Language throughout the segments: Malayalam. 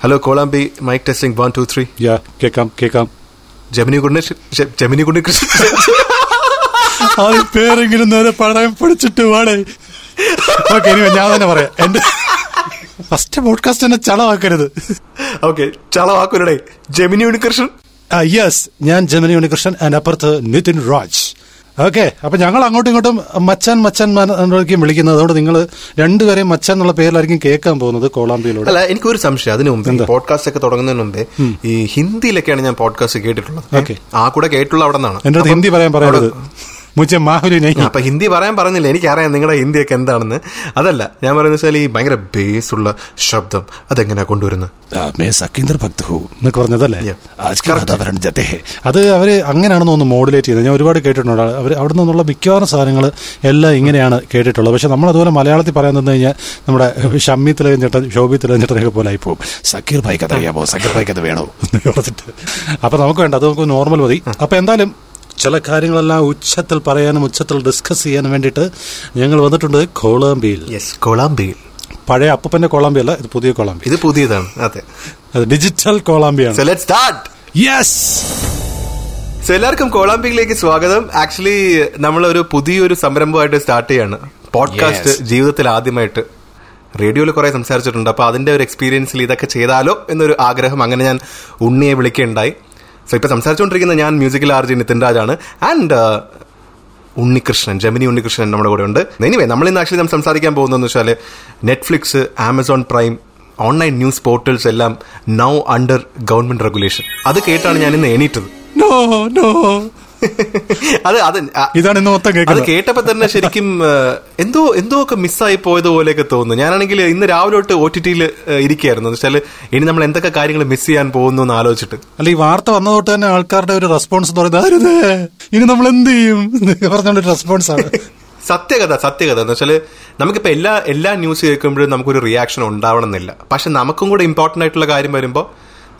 ഹലോ കോളാമ്പി mic testing one two three yeah കേക്കാം കേക്കാം ജമിനി ഗുണേഷ് ജമിനി കുണ്ണി അത് പേരെങ്കിലും നേരെ പറയാൻ പഠിച്ചിട്ട് വാടേ. ഓക്കെ ഇനി ഞാൻ തന്നെ പറയാം. എന്റെ ഫസ്റ്റ് പോഡ്കാസ്റ്റ് തന്നെ ചളവാക്കരുത്. ഓക്കെ ചളവാക്കൂലടേ ജമിനി ഉണ്ണികൃഷ്ണൻ യെസ് ഞാൻ ജമിനി ഉണ്ണികൃഷ്ണൻ ആൻഡ് അപ്പുറത്ത് നിതിൻ രാജ് ഓക്കെ അപ്പൊ ഞങ്ങൾ അങ്ങോട്ടും ഇങ്ങോട്ടും മച്ചൻ മച്ചൻ എന്നായിരിക്കും വിളിക്കുന്നത്. അതുകൊണ്ട് നിങ്ങൾ രണ്ടുപേരെയും മച്ചൻ എന്നുള്ള പേരിലായിരിക്കും കേൾക്കാൻ പോകുന്നത് കോളാമ്പിയിലൂടെ. അല്ല എനിക്കൊരു സംശയം. അതിന് മുമ്പ് പോഡ്കാസ്റ്റ് ഒക്കെ തുടങ്ങുന്നതിന് മുമ്പേ ഈ ഹിന്ദിയിലൊക്കെയാണ് ഞാൻ പോഡ്കാസ്റ്റ് കേട്ടിട്ടുള്ളത്. ഓക്കെ ആ കൂടെ കേട്ടുള്ള അവിടെ നിന്നാണ്. എന്റെ ഹിന്ദി പറയാൻ പറയരുത്. അപ്പൊ ഹിന്ദി പറയാൻ പറഞ്ഞില്ല? എനിക്കറിയാം നിങ്ങളുടെ ഹിന്ദിയൊക്കെ എന്താണെന്ന്. അതല്ല ഞാൻ പറയുന്ന വെച്ചാൽ ഈ ഭയങ്കര ബേസ് ഉള്ള ശബ്ദം അതെങ്ങനെയാ കൊണ്ടുവരുന്നത് പറഞ്ഞതല്ലേ? അത് അവർ അങ്ങനെയാണെന്ന് ഒന്ന് മോഡുലേറ്റ് ചെയ്തത് ഞാൻ ഒരുപാട് കേട്ടിട്ടുണ്ട്. അവർ അവിടെ നിന്നുള്ള മിക്കവാറും സാധനങ്ങൾ എല്ലാം ഇങ്ങനെയാണ് കേട്ടിട്ടുള്ളത്. പക്ഷെ നമ്മൾ അതുപോലെ മലയാളത്തിൽ പറയാൻ തന്നു കഴിഞ്ഞാൽ നമ്മുടെ ഷമ്മി തിലകൻ ചേട്ടൻ ഷോഭി തിലകൻ ചേട്ടനൊക്കെ പോലെ ആയി പോകും സക്കീർ ഭായിക്ക് കഥ അറിയാമോ? സക്കീർ ഭായിക്ക് അത് വേണോ? അപ്പൊ നമുക്ക് വേണ്ട അത് നമുക്ക് നോർമൽ മതി. അപ്പൊ എന്തായാലും ചില കാര്യങ്ങളെല്ലാം ഉച്ചത്തിൽ പറയാനും ഉച്ചത്തിൽ ഡിസ്കസ് ചെയ്യാനും വേണ്ടിയിട്ട് ഞങ്ങൾ വന്നിട്ടുണ്ട് കോളാമ്പിയിൽ. കോളാമ്പിയിൽ. പഴയ അപ്പപ്പന്റെ കോളാമ്പി അല്ല ഇത് പുതിയ കോളാമ്പി. ഇത് പുതിയതാണ് അതെ. അത് ഡിജിറ്റൽ കോളാമ്പിയാണ്. സോ യെസ് എല്ലാവർക്കും കോളാമ്പിക്കിലേക്ക് സ്വാഗതം. ആക്ച്വലി നമ്മളൊരു പുതിയൊരു സംരംഭമായിട്ട് സ്റ്റാർട്ട് ചെയ്യാണ്. പോഡ്കാസ്റ്റ് ജീവിതത്തിൽ ആദ്യമായിട്ട്. റേഡിയോയിൽ കുറെ സംസാരിച്ചിട്ടുണ്ട്. അപ്പൊ അതിന്റെ ഒരു എക്സ്പീരിയൻസിൽ ഇതൊക്കെ ചെയ്താലോ എന്നൊരു ആഗ്രഹം അങ്ങനെ ഞാൻ ഉണ്ണിയെ വിളിക്കുകയുണ്ടായി. സോ ഇപ്പൊ സംസാരിച്ചുകൊണ്ടിരിക്കുന്ന ഞാൻ മ്യൂസിക്കൽ ആർജി നിതിൻ രാജാണ്. ആൻഡ് ഉണ്ണികൃഷ്ണൻ ജമിനി ഉണ്ണികൃഷ്ണൻ നമ്മുടെ കൂടെ ഉണ്ട്. എനിവേ നമ്മൾ ഇന്ന് ആക്ച്വലി നമ്മൾ സംസാരിക്കാൻ പോകുന്നതെന്ന് വെച്ചാൽ Netflix Amazon Prime online news portals എല്ലാം നൗ അണ്ടർ ഗവൺമെന്റ് റെഗുലേഷൻ അത് കേട്ടാണ് ഞാൻ ഇന്ന് എണീറ്റത്. അത് അത് ഇതാണ് ഇന്ന് മൊത്തം അത് കേട്ടപ്പോ തന്നെ ശരിക്കും എന്തോ എന്തോ ഒക്കെ മിസ്സായി പോയത് പോലെയൊക്കെ തോന്നുന്നു. ഞാനാണെങ്കിൽ ഇന്ന് രാവിലെ തൊട്ട് ഒ ടി ടിയിൽ ഇരിക്കുകയായിരുന്നു. വെച്ചാൽ ഇനി നമ്മൾ എന്തൊക്കെ കാര്യങ്ങൾ മിസ് ചെയ്യാൻ പോകുന്നു എന്ന് ആലോചിച്ചിട്ട്. അല്ല ഈ വാർത്ത വന്നതോട്ട് തന്നെ ആൾക്കാരുടെ ഒരു റെസ്പോൺസ് എന്ന് പറയുന്നത് ഇനി നമ്മൾ എന്ത് ചെയ്യും? പറഞ്ഞുകൊണ്ട് റെസ്പോൺസ് ആണ്. സത്യകഥ സത്യകഥ. എന്ന് വെച്ചാൽ നമുക്കിപ്പോ എല്ലാ എല്ലാ ന്യൂസ് കേൾക്കുമ്പോഴും നമുക്കൊരു റിയാക്ഷൻ ഉണ്ടാവണമെന്നില്ല. പക്ഷെ നമുക്കും കൂടെ ഇമ്പോർട്ടന്റ് ആയിട്ടുള്ള കാര്യം വരുമ്പോൾ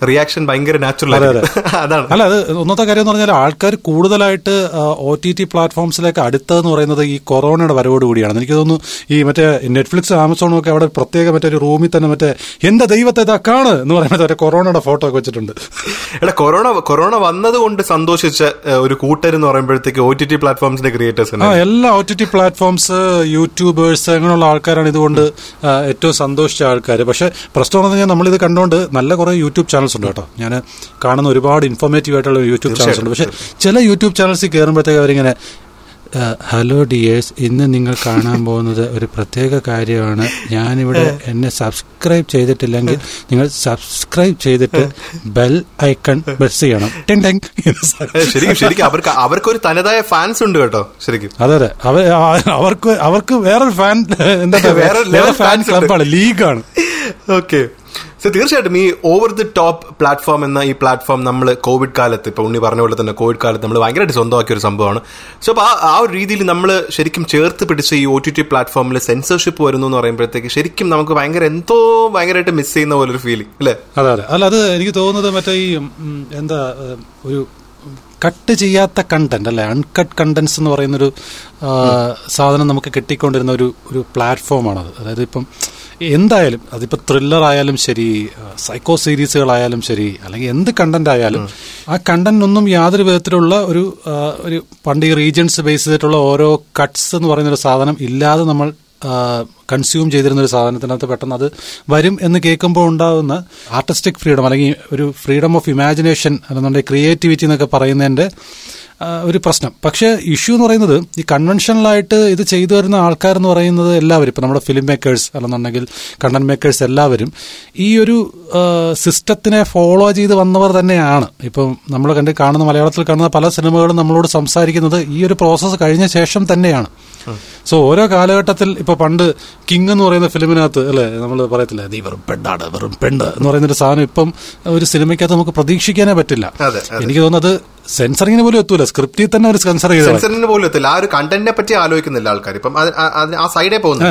റിയാക്ഷൻ ഭയങ്കര നാച്ചുറൽ അതെ, അതെ. അതാണ്. അല്ല അത് ഒന്നത്തെ കാര്യം എന്ന് പറഞ്ഞാൽ ആൾക്കാർ കൂടുതലായിട്ട് ഒ ടി ടി പ്ലാറ്റ്ഫോംസിലേക്ക് അടുത്തതെന്ന് പറയുന്നത് ഈ കൊറോണയുടെ വരവോട് കൂടിയാണ്. എനിക്ക് തോന്നുന്നു ഈ മറ്റേ നെറ്റ്ഫ്ലിക്സ് ആമസോണും ഒക്കെ അവിടെ പ്രത്യേക മറ്റേ ഒരു റൂമിൽ തന്നെ മറ്റേ എന്റെ ദൈവത്തെ ഇതാ കാണ് എന്ന് പറയുന്നത് അവരെ കൊറോണയുടെ ഫോട്ടോ ഒക്കെ വെച്ചിട്ടുണ്ട്. എടാ കൊറോണ കൊറോണ വന്നതുകൊണ്ട് സന്തോഷിച്ച ഒരു കൂട്ടരെന്ന് പറയുമ്പോഴത്തേക്ക് ഒ ടി ടി പ്ലാറ്റ്ഫോംസിന്റെ ക്രിയേറ്റേഴ്സ് ആ എല്ലാ O T T platforms YouTubers അങ്ങനെയുള്ള ആൾക്കാരാണ് ഇതുകൊണ്ട് ഏറ്റവും സന്തോഷിച്ച ആൾക്കാർ പക്ഷെ പ്രശ്നം എന്ന് പറഞ്ഞാൽ നമ്മളിത് കണ്ടുകൊണ്ട് നല്ല കുറെ യൂട്യൂബ് ചാനൽസ് ഉണ്ട് കേട്ടോ. ഞാൻ കാണുന്ന ഒരുപാട് ഇൻഫോർമേറ്റീവ് ആയിട്ടുള്ള യൂട്യൂബ് ചാനൽസ് ഉണ്ട് പക്ഷേ ചില യൂട്യൂബ് ചാനൽസിൽ കയറുമ്പോഴത്തേക്ക് അവരിങ്ങനെ ഹലോ ഡിയേഴ്സ് ഇന്ന് നിങ്ങൾ കാണാൻ പോകുന്നത് ഒരു പ്രത്യേക കാര്യമാണ്. ഞാനിവിടെ എന്നെ സബ്സ്ക്രൈബ് ചെയ്തിട്ടില്ലെങ്കിൽ നിങ്ങൾ സബ്സ്ക്രൈബ് ചെയ്തിട്ട് ബെൽ ഐക്കൺ പ്രസ് ചെയ്യണം. ശരിക്കും ശരിക്കും. അവർക്ക് അവർക്കൊരു തനതായ ഫാൻസ് ഉണ്ട് കേട്ടോ ശരിക്കും. അതെ അതെ. അവർക്ക് അവർക്ക് വേറൊരു ഫാൻ എന്താ വേറെ ഫാൻ. ക്ലബാണ് ലീഗാണ്. ഓക്കെ. സോ തീർച്ചയായിട്ടും ഈ ഓവർ ദി ടോപ്പ് പ്ലാറ്റ്ഫോം എന്ന ഈ പ്ലാറ്റ്ഫോം നമ്മൾ കോവിഡ് കാലത്ത് ഇപ്പൊ ഉണ്ണി പറഞ്ഞ പോലെ തന്നെ കോവിഡ് കാലത്ത് നമ്മൾ ഭയങ്കരമായിട്ട് സ്വന്തമാക്കിയ ഒരു സംഭവമാണ്. സോ അപ്പൊ ആ ആ ഒരു രീതിയിൽ നമ്മൾ ശരിക്കും ചേർത്ത് പിടിച്ച ഈ ഒ ടി ടി പ്ലാറ്റ്ഫോമിൽ സെൻസർഷിപ്പ് വരുന്നു എന്ന് പറയുമ്പോഴത്തേക്ക് ശരിക്കും നമുക്ക് ഭയങ്കര എന്തോ ഭയങ്കരമായിട്ട് മിസ് ചെയ്യുന്ന പോലെ ഒരു ഫീലിംഗ് അല്ലേ? അതെ അതെ. അല്ല അത് എനിക്ക് തോന്നുന്നത് മറ്റേ ഈ എന്താ ഒരു കട്ട് ചെയ്യാത്ത കണ്ടന്റ് അല്ലെ? അൺകട്ട് കണ്ടന്റ്സ് എന്ന് പറയുന്നൊരു സാധനം നമുക്ക് കിട്ടിക്കൊണ്ടിരുന്ന ഒരു ഒരു പ്ലാറ്റ്ഫോമാണത് അതായത് ഇപ്പം എന്തായാലും അതിപ്പോ ത്രില്ലർ ആയാലും ശരി സൈക്കോ സീരീസുകളായാലും ശരി അല്ലെങ്കിൽ എന്ത് കണ്ടന്റ് ആയാലും ആ കണ്ടന്റിനൊന്നും യാതൊരു വിധത്തിലുള്ള ഒരു ഒരു പണ്ട് ഈ റീജിയൻസ് ബേസ് ചെയ്തിട്ടുള്ള ഓരോ കട്ട്സ് എന്ന് പറയുന്ന ഒരു സാധനം ഇല്ലാതെ നമ്മൾ കൺസ്യൂം ചെയ്തിരുന്ന ഒരു സാധനത്തിനകത്ത് പെട്ടെന്ന് അത് വരും എന്ന് കേൾക്കുമ്പോൾ ഉണ്ടാകുന്ന ആർട്ടിസ്റ്റിക് ഫ്രീഡം അല്ലെങ്കിൽ ഒരു ഫ്രീഡം ഓഫ് ഇമാജിനേഷൻ അല്ലെന്നുണ്ടെങ്കിൽ ക്രിയേറ്റിവിറ്റി എന്നൊക്കെ പറയുന്നതിന്റെ ഒരു പ്രശ്നം. പക്ഷേ ഇഷ്യൂ എന്ന് പറയുന്നത് ഈ കൺവെൻഷനലായിട്ട് ഇത് ചെയ്തു വരുന്ന ആൾക്കാർ എന്ന് പറയുന്നത് എല്ലാവരും ഇപ്പം നമ്മുടെ ഫിലിം മേക്കേഴ്സ് അല്ലെന്നുണ്ടെങ്കിൽ കണ്ടന്റ് മേക്കേഴ്സ് എല്ലാവരും ഈ ഒരു സിസ്റ്റത്തിനെ ഫോളോ ചെയ്ത് വന്നവർ തന്നെയാണ്. ഇപ്പം നമ്മൾ കണ്ട് കാണുന്ന മലയാളത്തിൽ കാണുന്ന പല സിനിമകളും നമ്മളോട് സംസാരിക്കുന്നത് ഈ ഒരു പ്രോസസ്സ് കഴിഞ്ഞ ശേഷം തന്നെയാണ്. സോ ഓരോ കാലഘട്ടത്തിൽ ഇപ്പൊ പണ്ട് കിങ് എന്ന് പറയുന്ന ഫിലിമിനകത്ത് അല്ലെ നമ്മൾ പറയത്തില്ല നീ വെറും പെണ്ണാണ് വെറും പെണ്ണ് എന്ന് പറയുന്ന ഒരു സാധനം ഇപ്പം ഒരു സിനിമയ്ക്കകത്ത് നമുക്ക് പ്രതീക്ഷിക്കാനേ പറ്റില്ല. എനിക്ക് തോന്നുന്നത് സെൻസറിങ്ങിന് പോലും എത്തൂല. സ്ക്രിപ്റ്റിൽ തന്നെ ഒരു സെൻസർ ചെയ്ത സെൻസറിന് പോലും എത്തില്ല ആ ഒരു കണ്ടന്റിനെ പറ്റി ആലോചിക്കുന്നില്ല ആൾക്കാർ ഇപ്പം ആ- സൈഡേ പോകുന്നു.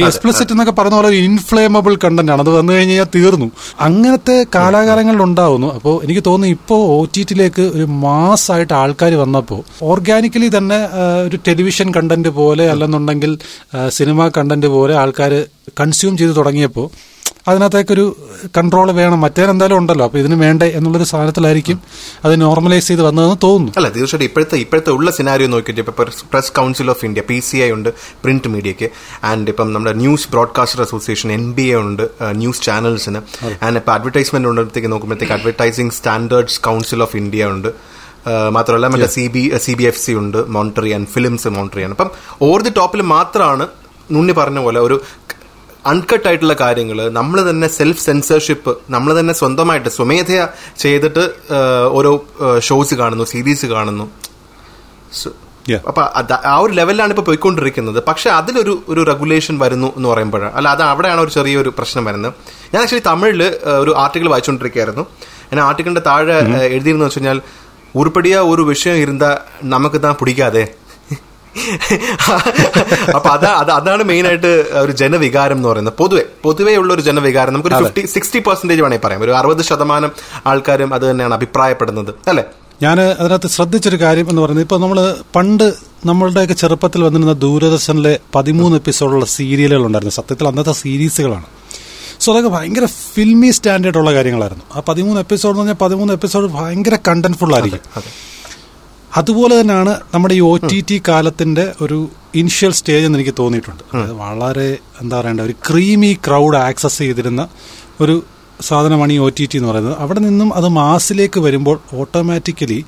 എക്സ്പ്ലിസിറ്റ് എന്നൊക്കെ പറഞ്ഞ പോലെ ഇൻഫ്ലേമബിൾ കണ്ടന്റ് ആണ്. അത് വന്നു കഴിഞ്ഞാൽ തീർന്നു. അങ്ങനത്തെ കാലാകാലങ്ങളിൽ ഉണ്ടാവുന്നു. അപ്പോൾ എനിക്ക് തോന്നുന്നു ഇപ്പോൾ ഒ ടി ടിയിലേക്ക് ഒരു മാസ് ആയിട്ട് ആൾക്കാർ വന്നപ്പോൾ ഓർഗാനിക്കലി തന്നെ ഒരു ടെലിവിഷൻ കണ്ടന്റ് പോലെ അല്ലെന്നുണ്ടെങ്കിൽ സിനിമ കണ്ടന്റ് പോലെ ആൾക്കാർ കൺസ്യൂം ചെയ്ത് തുടങ്ങിയപ്പോൾ അതിനകത്തേക്കൊരു കൺട്രോൾ വേണം. മറ്റേനെന്തായാലും ഉണ്ടല്ലോ. അപ്പൊ ഇതിന് വേണ്ടേ എന്നുള്ളൊരു സാധനത്തിലായിരിക്കും അത് നോർമലൈസ് ചെയ്ത് വന്നതെന്ന് തോന്നുന്നു. അല്ല തീർച്ചയായിട്ടും ഇപ്പോഴത്തെ ഇപ്പോഴത്തെ ഉള്ള സിനാരിയോ നോക്കിയിട്ട് ഇപ്പൊ Press Council of India P C I ഉണ്ട് പ്രിന്റ് മീഡിയക്ക് ആൻഡ് ഇപ്പം നമ്മുടെ News Broadcaster Association N B A ഉണ്ട് ന്യൂസ് ചാനൽസിന് ആൻഡ് ഇപ്പൊ അഡ്വർടൈസ്മെന്റ് ഉണ്ടെത്തേക്ക് നോക്കുമ്പോഴത്തേക്ക് Advertising Standards Council of India ഉണ്ട്. മാത്രമല്ല മറ്റേ C B C B F C ഉണ്ട് മോണിറ്റർ ചെയ്യാൻ ഫിലിംസ് മോണിറ്റർ ചെയ്യാൻ അപ്പം ഓവർ ദി ടോപ്പിൽ മാത്രമാണ് നുണ്ണി പറഞ്ഞ പോലെ ഒരു അൺകട്ട് ആയിട്ടുള്ള കാര്യങ്ങൾ നമ്മൾ തന്നെ സെൽഫ് സെൻസർഷിപ്പ് നമ്മൾ തന്നെ സ്വന്തമായിട്ട് സ്വമേധയാ ചെയ്തിട്ട് ഓരോ ഷോസ് കാണുന്നു സീരീസ് കാണുന്നു. അപ്പൊ ആ ഒരു ലെവലിലാണ് ഇപ്പൊ പോയിക്കൊണ്ടിരിക്കുന്നത്. പക്ഷെ അതിലൊരു ഒരു റെഗുലേഷൻ വരുന്നു എന്ന് പറയുമ്പോഴാണ് അല്ല അത് അവിടെയാണ് ഒരു ചെറിയൊരു പ്രശ്നം വരുന്നത്. ഞാൻ ആക്ച്വലി തമിഴിൽ ഒരു ആർട്ടിക്കിൾ വായിച്ചുകൊണ്ടിരിക്കുകയായിരുന്നു ഞാൻ ആർട്ടിക്കിളിന്റെ താഴെ എഴുതിയിരുന്നു വെച്ച് കഴിഞ്ഞാൽ ഉരുപ്പടിയാ ഒരു വിഷയം ഇരുന്ന നമുക്ക് താൻ പിടിക്കാതെ അപ്പൊ അതാ അത് അതാണ് മെയിൻ ആയിട്ട് ഒരു ജനവികാരം എന്ന് പറയുന്നത്. പൊതുവെ പൊതുവേ ഉള്ള ഒരു ജനവികാരം. നമുക്കൊരു ഫിഫ്റ്റി സിക്സ്റ്റി പെർസെന്റേജ് വേണമെങ്കിൽ പറയാം. ഒരു അറുപത് ശതമാനം ആൾക്കാരും അത് തന്നെയാണ് അഭിപ്രായപ്പെടുന്നത്. അല്ലെ? ഞാൻ അതിനകത്ത് ശ്രദ്ധിച്ചൊരു കാര്യം എന്ന് പറയുന്നത് ഇപ്പൊ നമ്മൾ പണ്ട് നമ്മളുടെയൊക്കെ ചെറുപ്പത്തിൽ വന്നിരുന്ന ദൂരദർശനിലെ പതിമൂന്ന് എപ്പിസോഡുള്ള സീരിയലുകൾ ഉണ്ടായിരുന്നു സത്യത്തിൽ അന്നത്തെ സീരീസുകളാണ്. സോ അതൊക്കെ ഭയങ്കര ഫിൽമി സ്റ്റാൻഡേർഡ് ഉള്ള കാര്യങ്ങളായിരുന്നു. ആ പതിമൂന്ന് എപ്പിസോഡ് എന്ന് പറഞ്ഞാൽ പതിമൂന്ന് എപ്പിസോഡ് ഭയങ്കര കണ്ടന്റ്ഫുൾ ആയിരിക്കും അതുപോലെ തന്നെയാണ് നമ്മുടെ ഈ ഒ ടി ടി കാലത്തിന്റെ ഒരു ഇനിഷ്യൽ സ്റ്റേജ് എന്ന് എനിക്ക് തോന്നിയിട്ടുണ്ട്. അതായത് വളരെ എന്താ പറയണ്ട ഒരു ക്രീമി ക്രൗഡ് ആക്സസ് ചെയ്തിരുന്ന ഒരു സാധനമാണ് ഈ ഒ ടി ടി എന്ന് പറയുന്നത്. അവിടെ നിന്നും അത് മാസിലേക്ക് വരുമ്പോൾ ഓട്ടോമാറ്റിക്കലി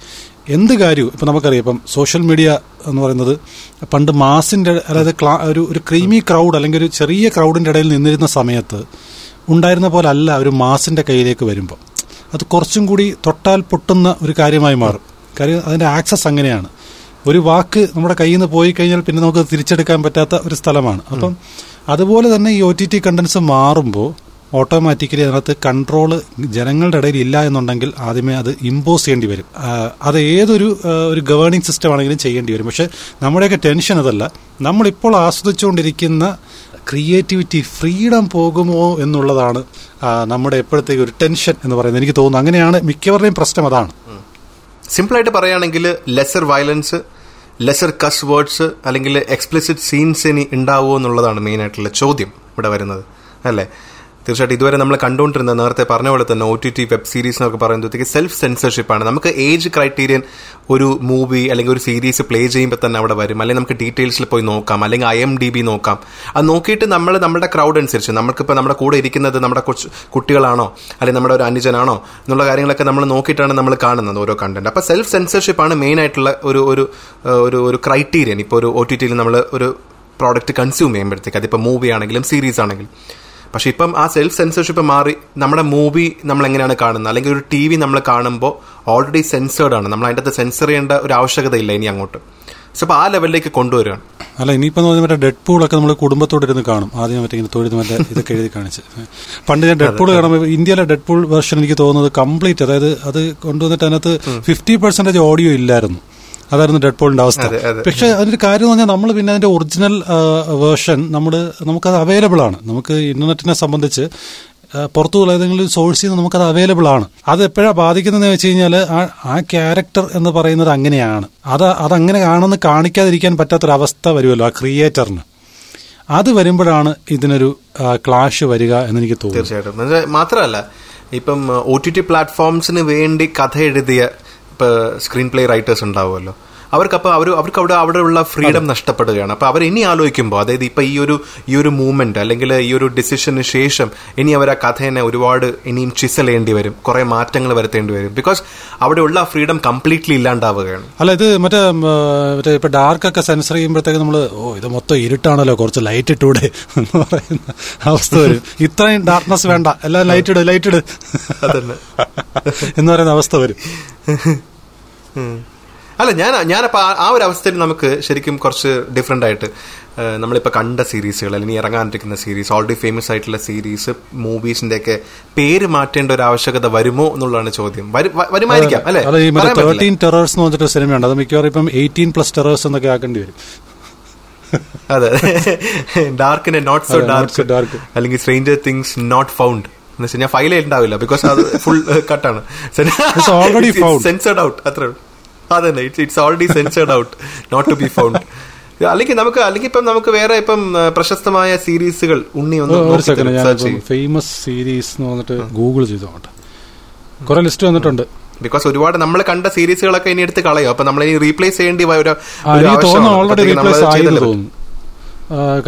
എന്ത് കാര്യവും ഇപ്പം നമുക്കറിയാം ഇപ്പം സോഷ്യൽ മീഡിയ എന്ന് പറയുന്നത് പണ്ട് മാസിന്റെ അതായത് ക്ലാ- ഒരു ഒരു ക്രീമി ക്രൗഡ് അല്ലെങ്കിൽ ഒരു ചെറിയ ക്രൗഡിന്റെ ഇടയിൽ നിന്നിരുന്ന സമയത്ത് ഉണ്ടായിരുന്ന പോലെ അല്ല ഒരു മാസിന്റെ കയ്യിലേക്ക് വരുമ്പോൾ. അത് കുറച്ചും കൂടി തൊട്ടാൽ പൊട്ടുന്ന ഒരു കാര്യമായി മാറും. കാര്യം അതിന്റെ ആക്സസ് അങ്ങനെയാണ്. ഒരു വാക്ക് നമ്മുടെ കയ്യിൽ നിന്ന് പോയി കഴിഞ്ഞാൽ പിന്നെ നമുക്ക് തിരിച്ചെടുക്കാൻ പറ്റാത്ത ഒരു സ്ഥലമാണ്. അപ്പം അതുപോലെ തന്നെ ഈ ഒ ടി ടി കണ്ടൻസ് മാറുമ്പോൾ ഓട്ടോമാറ്റിക്കലി അതിനകത്ത് കൺട്രോൾ ജനങ്ങളുടെ ഇടയിൽ ഇല്ല എന്നുണ്ടെങ്കിൽ ആദ്യമേ അത് ഇമ്പോസ് ചെയ്യേണ്ടി വരും. അത് ഏതൊരു ഒരു ഗവേണിംഗ് സിസ്റ്റം ആണെങ്കിലും ചെയ്യേണ്ടി വരും. പക്ഷെ നമ്മുടെയൊക്കെ ടെൻഷൻ അതല്ല. നമ്മളിപ്പോൾ ആസ്വദിച്ചുകൊണ്ടിരിക്കുന്ന ക്രിയേറ്റിവിറ്റി ഫ്രീഡം പോകുമോ എന്നുള്ളതാണ് നമ്മുടെ എപ്പോഴത്തേക്ക് ഒരു ടെൻഷൻ എന്ന് പറയുന്നത്. എനിക്ക് തോന്നുന്നു അങ്ങനെയാണ് മിക്കവരുടെയും പ്രശ്നം അതാണ്. സിമ്പിളായിട്ട് പറയുകയാണെങ്കിൽ lesser violence lesser cuss words അല്ലെങ്കിൽ എക്സ്പ്ലിസിറ്റ് സീൻസ് ഇനി ഉണ്ടാവുമോ എന്നുള്ളതാണ് മെയിനായിട്ടുള്ള ചോദ്യം ഇവിടെ വരുന്നത്. അല്ലേ? തീർച്ചയായിട്ടും ഇതുവരെ നമ്മൾ കണ്ടുകൊണ്ടിരുന്ന നേരത്തെ പറഞ്ഞ പോലെ തന്നെ O T T web series എന്നൊക്കെ പറയുമ്പോഴത്തേക്ക് സെൽഫ് സെൻസർഷിപ്പ് ആണ്. നമുക്ക് ഏജ് ക്രൈറ്റീരിയൻ ഒരു മൂവി അല്ലെങ്കിൽ ഒരു സീരീസ് പ്ലേ ചെയ്യുമ്പോൾ തന്നെ അവിടെ വരും. അല്ലെങ്കിൽ നമുക്ക് ഡീറ്റെയിൽസിൽ പോയി നോക്കാം. അല്ലെങ്കിൽ ഐ എം ഡി ബി നോക്കാം. അത് നോക്കിയിട്ട് നമ്മൾ നമ്മുടെ ക്രൗഡ് അനുസരിച്ച് നമുക്കിപ്പോൾ നമ്മുടെ കൂടെ ഇരിക്കുന്നത് നമ്മുടെ കുട്ടികളാണോ? അല്ലെങ്കിൽ നമ്മുടെ ഒരു അനുജനാണോ? എന്നുള്ള കാര്യങ്ങളൊക്കെ നമ്മൾ നോക്കിയിട്ടാണ് നമ്മൾ കാണുന്നത് ഓരോ കണ്ടന്റ് അപ്പോൾ സെൽഫ് സെൻസർഷിപ്പ് ആണ് മെയിൻ ആയിട്ടുള്ള ഒരു ഒരു ഒരു ഒരു ക്രൈറ്റീരിയൻ ഇപ്പോൾ ഒരു ഒ ടി ടിയിൽ നമ്മൾ ഒരു പ്രോഡക്റ്റ് കൺസ്യൂം ചെയ്യുമ്പോഴത്തേക്ക് അതിപ്പോൾ മൂവി ആണെങ്കിലും സീരീസ് ആണെങ്കിലും. പക്ഷെ ഇപ്പം ആ സെൽഫ് സെൻസർഷിപ്പ് മാറി. നമ്മുടെ മൂവി നമ്മൾ എങ്ങനെയാണ് കാണുന്നത്? അല്ലെങ്കിൽ ഒരു ടി വി നമ്മൾ കാണുമ്പോൾ ഓൾറെഡി സെൻസേർഡ് ആണ്. നമ്മൾ അതിന്റെ അകത്ത് സെൻസർ ചെയ്യേണ്ട ഒരു ആവശ്യകതയില്ല ഇനി അങ്ങോട്ട്. സോ അപ്പോൾ ആ ലെവലിലേക്ക് കൊണ്ടുവരികയാണ്. അല്ല ഇനിയിപ്പോൾ എന്ന് പറഞ്ഞാൽ മറ്റേ ഡെഡ് പൂളൊക്കെ നമ്മൾ കുടുംബത്തോടിരുന്ന് കാണും. ആദ്യം മറ്റേ ഇങ്ങനെ തൊഴുത് മറ്റേ ഇതൊക്കെ എഴുതി കാണിച്ച്. പണ്ട് ഞാൻ ഡെഡ് പൂൾ കാണുമ്പോൾ ഇന്ത്യയിലെ ഡെഡ് പൂൾ വെർഷൻ എനിക്ക് തോന്നുന്നത് കംപ്ലീറ്റ് അതായത് അത് കൊണ്ടുവന്നിട്ട് അതിനകത്ത് ഫിഫ്റ്റി പെർസെന്റേജ് ഓഡിയോ ഇല്ലായിരുന്നു. അതായിരുന്നു ഡെഡ് പോളിന്റെ അവസ്ഥ. അതെ, അതെ. പക്ഷെ അതിന്റെ കാര്യം എന്ന് പറഞ്ഞാൽ നമ്മൾ പിന്നെ അതിന്റെ ഒറിജിനൽ വേർഷൻ നമ്മൾ നമുക്കത് അവൈലബിൾ ആണ്. നമുക്ക് ഇന്റർനെറ്റിനെ സംബന്ധിച്ച് പുറത്തുള്ള ഏതെങ്കിലും സോഴ്സിൽ നിന്ന് നമുക്കത് അവൈലബിൾ ആണ്. അത് എപ്പോഴാണ് ബാധിക്കുന്നതെന്ന് വെച്ച് കഴിഞ്ഞാൽ ആ ക്യാരക്ടർ എന്ന് പറയുന്നത് അങ്ങനെയാണ്. അത് അതങ്ങനെ ആണെന്ന് കാണിക്കാതിരിക്കാൻ പറ്റാത്തൊരവസ്ഥ വരുമല്ലോ ആ ക്രിയേറ്ററിന് അത് വരുമ്പോഴാണ് ഇതിനൊരു ക്ലാഷ് വരിക എന്ന് എനിക്ക് തോന്നുന്നു തീർച്ചയായിട്ടും മാത്രമല്ല ഇപ്പം ഒ ടി ടി പ്ലാറ്റ്ഫോംസിന് വേണ്ടി കഥ എഴുതിയ സ്ക്രീൻ പ്ലേ റൈറ്റേഴ്സ് ഉണ്ടാവുമല്ലോ. അവർക്കപ്പോൾ അവർ അവർക്ക് അവിടെ അവിടെയുള്ള ഫ്രീഡം നഷ്ടപ്പെടുകയാണ്. അപ്പോൾ അവർ ഇനി ആലോചിക്കുമ്പോൾ അതായത് ഇപ്പൊ ഈ ഒരു ഈ ഒരു മൂവ്മെന്റ് അല്ലെങ്കിൽ ഈ ഒരു ഡിസിഷന് ശേഷം ഇനി അവർ ആ കഥേനെ ഒരുപാട് ഇനിയും ചിസൽ ചെയ്യേണ്ടി വരും കുറെ മാറ്റങ്ങൾ വരുത്തേണ്ടി വരും. ബിക്കോസ് അവിടെയുള്ള ആ ഫ്രീഡം കംപ്ലീറ്റ്ലി ഇല്ലാണ്ടാവുകയാണ്. അല്ല ഇത് മറ്റേ മറ്റേ ഇപ്പൊ ഡാർക്ക് ഒക്കെ സെൻസർ ചെയ്യുമ്പോഴത്തേക്ക് നമ്മൾ ഓ ഇത് മൊത്തം ഇരുട്ടാണല്ലോ കുറച്ച് ലൈറ്റ് ഇട്ടൂടെ എന്ന് പറയുന്ന അവസ്ഥ വരും. ഇത്രയും ഡാർക്ക്നെസ് വേണ്ട എല്ലാം ലൈറ്റ് ഇട് ലൈറ്റ് ഇട്. എന്ന് പറയുന്ന അവസ്ഥ വരും. അല്ല ഞാൻ ഞാനപ്പോൾ ആ- ഒരു അവസ്ഥയിൽ നമുക്ക് ശരിക്കും കുറച്ച് ഡിഫറെന്റ് ആയിട്ട് നമ്മളിപ്പോൾ കണ്ട സീരീസുകൾ അല്ലെങ്കിൽ ഇറങ്ങാനിരിക്കുന്ന സീരീസ് ഓൾറെഡി ഫേമസ് ആയിട്ടുള്ള സീരീസ് മൂവീസിന്റെ ഒക്കെ പേര് മാറ്റേണ്ട ഒരു ആവശ്യകത വരുമോ എന്നുള്ളതാണ് ചോദ്യം. വരുമായിരിക്കാം അല്ലെ? തേർട്ടീൻ ടെറേഴ്സ് എന്ന് പറഞ്ഞിട്ട് സിനിമയുണ്ട്. അത് മിക്കവാറും ഇപ്പം എയ്റ്റീൻ പ്ലസ് ടെറേഴ്സ് എന്നൊക്കെ ആക്കേണ്ടി വരും. അതെ. ഡാർക്കിനെ നോട്ട് സോ dark. ഡാർക്ക് അല്ലെങ്കിൽ സ്ട്രേഞ്ചർ തിങ്സ് നോട്ട് ഫൗണ്ട് എന്ന് വെച്ചാൽ ഫൈലേ ഉണ്ടാവില്ല ബിക്കോസ് അത് ഫുൾ കട്ടാണ് It's ഔട്ട് അത്രേ സെൻസേർഡ് ഔട്ട് അത്ര അതന്നെ. It's it's already censored out not to be found അല്ലെങ്കിൽ നമുക്ക് അല്ലെങ്കിൽ ഇപ്പം നമുക്ക് വേറെ ഇപ്പം പ്രശസ്തമായ സീരീസുകൾ ഉണ്ണി ഒന്ന് ഫേമസ് സീരീസ് എന്ന് വന്നിട്ട് ഗൂഗിൾ ചെയ്ത് നോക്കട്ടെ കുറെ ലിസ്റ്റ് വന്നിട്ടുണ്ട്. ബിക്കോസ് ഒരുപാട് നമ്മൾ കണ്ട സീരീസുകളൊക്കെ ഇനി എടുത്ത് കളയും. അപ്പൊ നമ്മൾ ഇനി റീപ്ലേസ് ചെയ്യേണ്ടി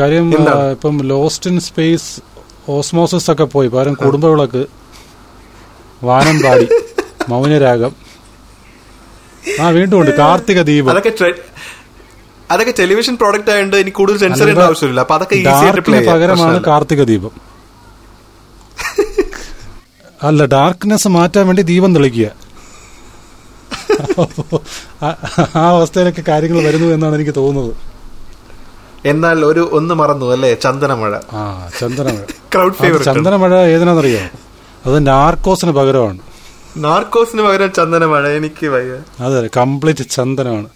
കാര്യം? ഇപ്പം ലോസ്റ്റ് ഇൻ സ്പേസ് ഓസ്മോസിസ് ഒക്കെ പോയി. പകരം കുടുംബവിളക്ക് വാനം പാടി മൗനരാഗം. ആ വീണ്ടും ഉണ്ട്. കാർത്തിക ദീപം. അതൊക്കെ അതൊക്കെ ടെലിവിഷൻ പ്രോഡക്റ്റ് ആയതുകൊണ്ട് എനിക്ക് കൂടുതൽ സെൻസർ ചെയ്യേണ്ട ആവശ്യമില്ല. അപ്പൊ അതൊക്കെ ഈസി ആയിട്ട് പ്ലേ പകരമാണ് കാർത്തിക ദീപം. അല്ല ഡാർക്ക്നെസ് മാറ്റാൻ വേണ്ടി ദീപം തെളിക്കുക. ആ- അവസ്ഥയിലൊക്കെ കാര്യങ്ങൾ വരുന്നു എന്നാണ് എനിക്ക് തോന്നുന്നത്. എന്നാൽ ഒരു ഒന്ന് മറന്നു അല്ലേ? ചന്ദനമഴ. ആ ചന്ദനമഴ. ക്രൗഡ് ഫേവർ ചന്ദനമഴ ഏതിനാണെന്നറിയോ? അത് നാർക്കോസിന് പകരമാണ്. നാർക്കോസിന് പകരം ചന്ദനമാണ്. എനിക്ക് വയ്യ. അതെ കംപ്ലീറ്റ് ചന്ദനമാണ്.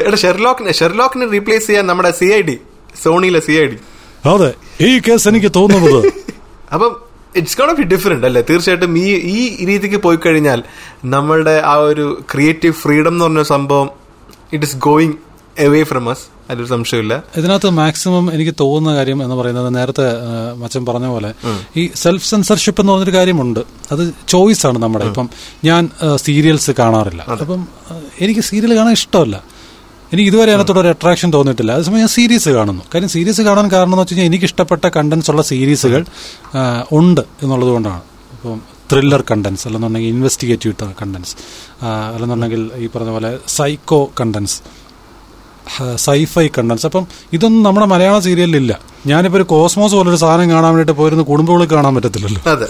എടാ ഷെർലോക്കിനെ ഷെർലോക്കിനെ റീപ്ലേസ് ചെയ്യാൻ നമ്മുടെ സി ഐ ഡി സോണിയിലെ സി ഐ ഡി അതെ ഈ കേസ് എനിക്ക് തോന്നുന്നത് അപ്പം ഇറ്റ്സ് ഗോൺ ബി ഡിഫറെന്റ് അല്ലേ? തീർച്ചയായിട്ടും ഈ ഈ രീതിക്ക് പോയി കഴിഞ്ഞാൽ നമ്മളുടെ ആ ഒരു ക്രിയേറ്റീവ് ഫ്രീഡം എന്ന് പറഞ്ഞ സംഭവം it is going away from us അതിലൊരു സംശയമില്ല. ഇതിനകത്ത് മാക്സിമം എനിക്ക് തോന്നുന്ന കാര്യം എന്ന് പറയുന്നത് നേരത്തെ മച്ചൻ പറഞ്ഞ പോലെ ഈ സെൽഫ് സെൻസർഷിപ്പ് എന്ന് പറഞ്ഞൊരു കാര്യമുണ്ട്. അത് ചോയ്സ് ആണ് നമ്മുടെ. ഇപ്പം ഞാൻ സീരിയൽസ് കാണാറില്ല. അപ്പം എനിക്ക് സീരിയൽ കാണാൻ ഇഷ്ടമല്ല. എനിക്ക് ഇതുവരെ അതിനകത്തോട് ഒരു അട്രാക്ഷൻ തോന്നിയിട്ടില്ല. അതേസമയം ഞാൻ സീരീസ് കാണുന്നു. കാര്യം സീരീസ് കാണാൻ കാരണം എന്ന് വെച്ച് കഴിഞ്ഞാൽ എനിക്ക് ഇഷ്ടപ്പെട്ട കണ്ടന്റ്സ് ഉള്ള സീരീസുകൾ ഉണ്ട് എന്നുള്ളത് കൊണ്ടാണ്. ഇപ്പം ത്രില്ലർ കണ്ടൻസ് അല്ലെന്നുണ്ടെങ്കിൽ ഇൻവെസ്റ്റിഗേറ്റീവ് കണ്ടൻസ് അല്ലെന്നുണ്ടെങ്കിൽ ഈ പറഞ്ഞ പോലെ സൈക്കോ കണ്ടന്റ്സ് സൈഫൈ കണ്ടൻസ്. അപ്പം ഇതൊന്നും നമ്മുടെ മലയാള സീരിയലിൽ സീരിയലിലില്ല ഞാനിപ്പോ ഒരു കോസ്മോസ് പോലൊരു സാധനം കാണാൻ വേണ്ടിയിട്ട് പോയിരുന്ന കുടുംബങ്ങൾ കാണാൻ പറ്റത്തില്ലല്ലോ. അതെ.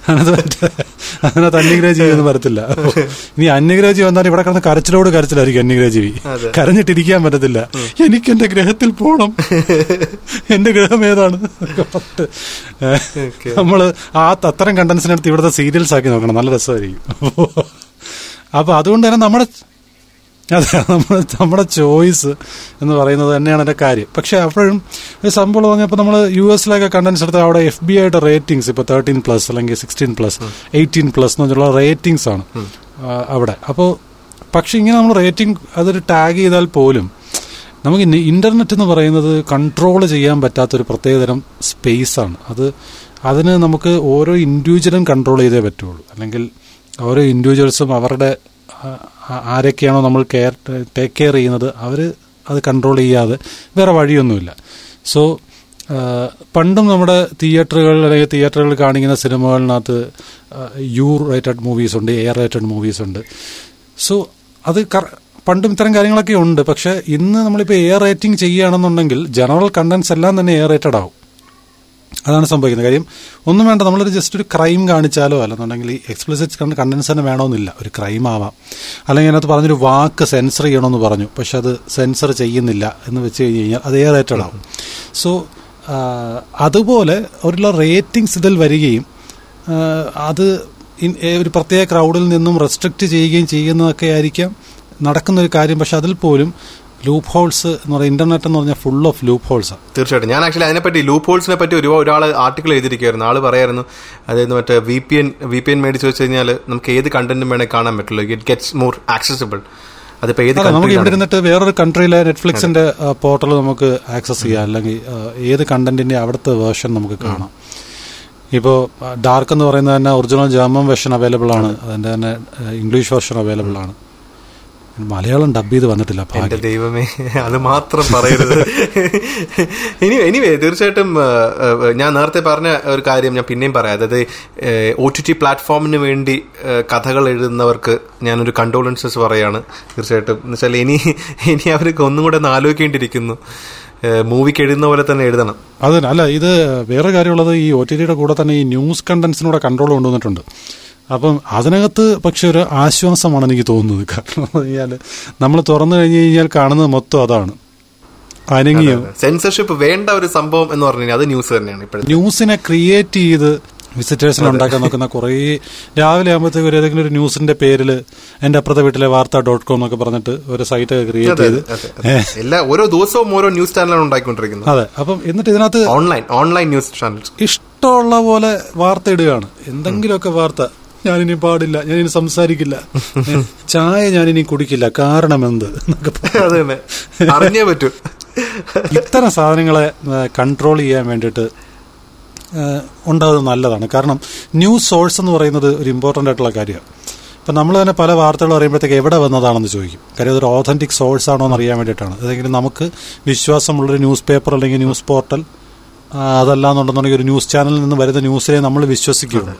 അതിനകത്ത് അന്യഗ്രഹജീവി ഒന്നും വരത്തില്ല. ഇനി അന്യഗ്രഹജീവി വന്നാൽ ഇവിടെ കിടന്ന് കരച്ചിലോട് കരച്ചിലായിരിക്കും അന്യഗ്രഹജീവി. കരഞ്ഞിട്ടിരിക്കാൻ പറ്റത്തില്ല. എനിക്ക് എന്റെ ഗ്രഹത്തിൽ പോണം. എന്റെ ഗ്രഹം ഏതാണ്. നമ്മൾ ആ അത്തരം കണ്ടൻസിനടുത്ത് ഇവിടുത്തെ സീരിയൽസ് ആക്കി നോക്കണം. നല്ല രസമായിരിക്കും. അപ്പൊ അതുകൊണ്ട് തന്നെ നമ്മുടെ അതെ നമ്മുടെ നമ്മുടെ ചോയ്സ് എന്ന് പറയുന്നത് തന്നെയാണ് എന്റെ കാര്യം. പക്ഷെ അപ്പോഴും ഒരു സംഭവം പറഞ്ഞപ്പോൾ നമ്മൾ യു എസിലൊക്കെ കണ്ടൻസ് എടുത്താൽ അവിടെ എഫ് ബി ആയിട്ട് റേറ്റിംഗ്സ് ഇപ്പോൾ തേർട്ടീൻ പ്ലസ് അല്ലെങ്കിൽ സിക്സ്റ്റീൻ പ്ലസ് എയ്റ്റീൻ പ്ലസ് എന്ന് പറഞ്ഞുള്ള റേറ്റിംഗ്സ് ആണ് അവിടെ. അപ്പോൾ പക്ഷെ ഇങ്ങനെ നമ്മൾ റേറ്റിംഗ് അതൊരു ടാഗ് ചെയ്താൽ പോലും നമുക്ക് ഇന്റർനെറ്റ് എന്ന് പറയുന്നത് കൺട്രോൾ ചെയ്യാൻ പറ്റാത്തൊരു പ്രത്യേകതരം സ്പേസ് ആണ്. അത് അതിന് നമുക്ക് ഓരോ ഇൻഡിവിജ്വലും കൺട്രോൾ ചെയ്തേ പറ്റുള്ളൂ. അല്ലെങ്കിൽ ഓരോ ഇൻഡിവിജ്വൽസും അവരുടെ ആരൊക്കെയാണോ നമ്മൾ കെയർ ടേക്ക് കെയർ ചെയ്യുന്നത് അവർ അത് കൺട്രോൾ ചെയ്യാതെ വേറെ വഴിയൊന്നുമില്ല. സോ പണ്ടും നമ്മുടെ തിയേറ്ററുകൾ അല്ലെങ്കിൽ തിയേറ്ററുകളിൽ കാണിക്കുന്ന സിനിമകളിനകത്ത് യു റേറ്റഡ് മൂവീസ് ഉണ്ട് എയർ റേറ്റഡ് മൂവീസ് ഉണ്ട്. സോ അത് പണ്ടും ഇത്തരം കാര്യങ്ങളൊക്കെ ഉണ്ട്. പക്ഷേ ഇന്ന് നമ്മളിപ്പോൾ എയർ റേറ്റിംഗ് ചെയ്യുകയാണെന്നുണ്ടെങ്കിൽ ജനറൽ കണ്ടന്റ്സ് എല്ലാം തന്നെ എയർ റേറ്റഡ് ആവും. അതാണ് സംഭവിക്കുന്നത്. കാര്യം ഒന്നും വേണ്ട നമ്മളൊരു ജസ്റ്റ് ഒരു ക്രൈം കാണിച്ചാലോ അല്ലെന്നുണ്ടെങ്കിൽ എക്സ്പ്ലിസിറ്റ് കണ്ട് കണ്ടൻസ് തന്നെ വേണമെന്നില്ല ഒരു ക്രൈം ആവാം. അല്ലെങ്കിൽ അതിനകത്ത് പറഞ്ഞൊരു വാക്ക് സെൻസർ ചെയ്യണമെന്ന് പറഞ്ഞു. പക്ഷെ അത് സെൻസർ ചെയ്യുന്നില്ല എന്ന് വെച്ച് കഴിഞ്ഞ് കഴിഞ്ഞാൽ അത് ഏറെ ആവും സോ അതുപോലെ അവരുള്ള റേറ്റിംഗ്സ് ഇതിൽ വരികയും അത് ഒരു പ്രത്യേക ക്രൗഡിൽ നിന്നും റെസ്ട്രിക്റ്റ് ചെയ്യുകയും ചെയ്യുന്നതൊക്കെ ആയിരിക്കാം. നടക്കുന്ന ഒരു കാര്യം പക്ഷെ അതിൽ പോലും ലൂപ്പ് ഹോൾസ് എന്ന് പറയുന്നത് ഇന്റർനെറ്റ് എന്ന് പറഞ്ഞാൽ ഫുൾ ഓഫ് ലൂപ്പ് ഹോൾസ് തീർച്ചയായിട്ടും. ഞാൻ ആക്ച്വലി അതിനെപ്പറ്റി ലൂപ്പ് ഹോൾസിനെ പറ്റി ഒരു ഒരാൾ ആർട്ടിക്കിൾ എഴുതിയിരിക്കുകയായിരുന്നു. ആൾ പറയായിരുന്നു അതായത് മറ്റേ V P N V P N മേടിച്ച് വെച്ച് കഴിഞ്ഞാൽ നമുക്ക് ഏത് കണ്ടന്റും വേണേൽ കാണാൻ പറ്റുള്ളൂ. ഇറ്റ് ഗെറ്റ്സ് മോർ ആക്സസിബിൾ അതിപ്പോ ഏത് നമുക്ക് ഇവിടെ? ഇരുന്നിട്ട് വേറൊരു കൺട്രിയിലെ നെറ്റ്ഫ്ലിക്സിന്റെ പോർട്ടൽ നമുക്ക് ആക്സസ് ചെയ്യാം. അല്ലെങ്കിൽ ഏത് കണ്ടന്റിന്റെ അവിടുത്തെ വേർഷൻ നമുക്ക് കാണാം. ഇപ്പോൾ ഡാർക്ക് എന്ന് പറയുന്നത് തന്നെ ഒറിജിനൽ ജർമ്മൻ വേർഷൻ അവൈലബിൾ ആണ്. അതിന്റെ തന്നെ ഇംഗ്ലീഷ് വെർഷൻ അവൈലബിൾ ആണ്. മലയാളം ഡബ് ചെയ്ത് വന്നിട്ടില്ല എന്റെ ദൈവമേ അത് മാത്രം പറയരുത്. ഇനി എനിവേ തീർച്ചയായിട്ടും ഞാൻ നേരത്തെ പറഞ്ഞ ഒരു കാര്യം ഞാൻ പിന്നെയും പറയാം. അതായത് ഒ ടി ടി പ്ലാറ്റ്ഫോമിന് വേണ്ടി കഥകൾ എഴുതുന്നവർക്ക് ഞാനൊരു കണ്ടോളൻസസ് പറയാണ്. തീർച്ചയായിട്ടും എന്ന് വെച്ചാൽ ഇനി ഇനി അവർക്ക് ഒന്നും കൂടെ ഒന്ന് ആലോചിക്കേണ്ടിയിരിക്കുന്നു. മൂവിക്ക് എഴുതുന്ന പോലെ തന്നെ എഴുതണം. അത് അല്ല ഇത് വേറെ കാര്യമുള്ളത് ഈ ഒ ടി ടിയുടെ കൂടെ തന്നെ ഈ ന്യൂസ് കണ്ടന്റ്സിനൂടെ കൺട്രോൾ കൊണ്ടുവന്നിട്ടുണ്ട്. അപ്പം അതിനകത്ത് പക്ഷെ ഒരു ആശ്വാസമാണ് എനിക്ക് തോന്നുന്നത്. കാരണം എന്ന് കഴിഞ്ഞാൽ നമ്മൾ തുറന്നു കഴിഞ്ഞു കഴിഞ്ഞാൽ കാണുന്നത് മൊത്തം അതാണ്. അനങ്ങിയോ? സെൻസർഷിപ്പ് വേണ്ട ഒരു സംഭവം എന്ന് പറഞ്ഞു അത് ന്യൂസ് തന്നെയാണ് ഇപ്പോഴും ന്യൂസിനെ ക്രിയേറ്റ് ചെയ്ത് വിസിറ്റേഴ്സിനെ ഉണ്ടാക്കാൻ നോക്കുന്ന കുറേ രാവിലെ ആകുമ്പോഴത്തേക്ക് ഒരു ഏതെങ്കിലും ഒരു ന്യൂസിന്റെ പേരിൽ എന്റെ അപ്പുറത്തെ വീട്ടിലെ വാർത്ത ഡോട്ട് കോം എന്നൊക്കെ പറഞ്ഞിട്ട് ഒരു സൈറ്റ് ക്രിയേറ്റ് ചെയ്ത്. എല്ലാ ഓരോ ദിവസവും ഓരോ ന്യൂസ് ചാനലാണ് ഉണ്ടാക്കിക്കൊണ്ടിരിക്കുന്നത് അതെ. അപ്പം എന്നിട്ട് ഇതിനകത്ത് ഓൺലൈൻ ഓൺലൈൻ ന്യൂസ് ചാനൽ ഇഷ്ടമുള്ള പോലെ വാർത്ത ഇടുകയാണ്. എന്തെങ്കിലുമൊക്കെ വാർത്ത. ഞാനിനി പാടില്ല ഞാനിനി സംസാരിക്കില്ല. ചായ ഞാനിനി കുടിക്കില്ല. കാരണം എന്ത്? അറിഞ്ഞേ പറ്റൂ. ഇത്തരം സാധനങ്ങളെ കൺട്രോൾ ചെയ്യാൻ വേണ്ടിയിട്ട് ഉണ്ടാകുന്നത് നല്ലതാണ്. കാരണം ന്യൂസ് സോഴ്സ് എന്ന് പറയുന്നത് ഒരു ഇമ്പോർട്ടന്റ് ആയിട്ടുള്ള കാര്യമാണ്. ഇപ്പം നമ്മൾ തന്നെ പല വാർത്തകൾ പറയുമ്പോഴത്തേക്ക് എവിടെ വന്നതാണെന്ന് ചോദിക്കും. കാര്യം അതൊരു ഓതന്റിക് സോഴ്സ് ആണോ എന്ന് അറിയാൻ വേണ്ടിയിട്ടാണ്. അതെങ്കിലും നമുക്ക് വിശ്വാസമുള്ളൊരു ന്യൂസ് പേപ്പർ അല്ലെങ്കിൽ ന്യൂസ് പോർട്ടൽ അതല്ലാന്നുണ്ടെന്നുണ്ടെങ്കിൽ ഒരു ന്യൂസ് ചാനലിൽ നിന്ന് വരുന്ന ന്യൂസിനെ നമ്മൾ വിശ്വസിക്കുകയുള്ളൂ.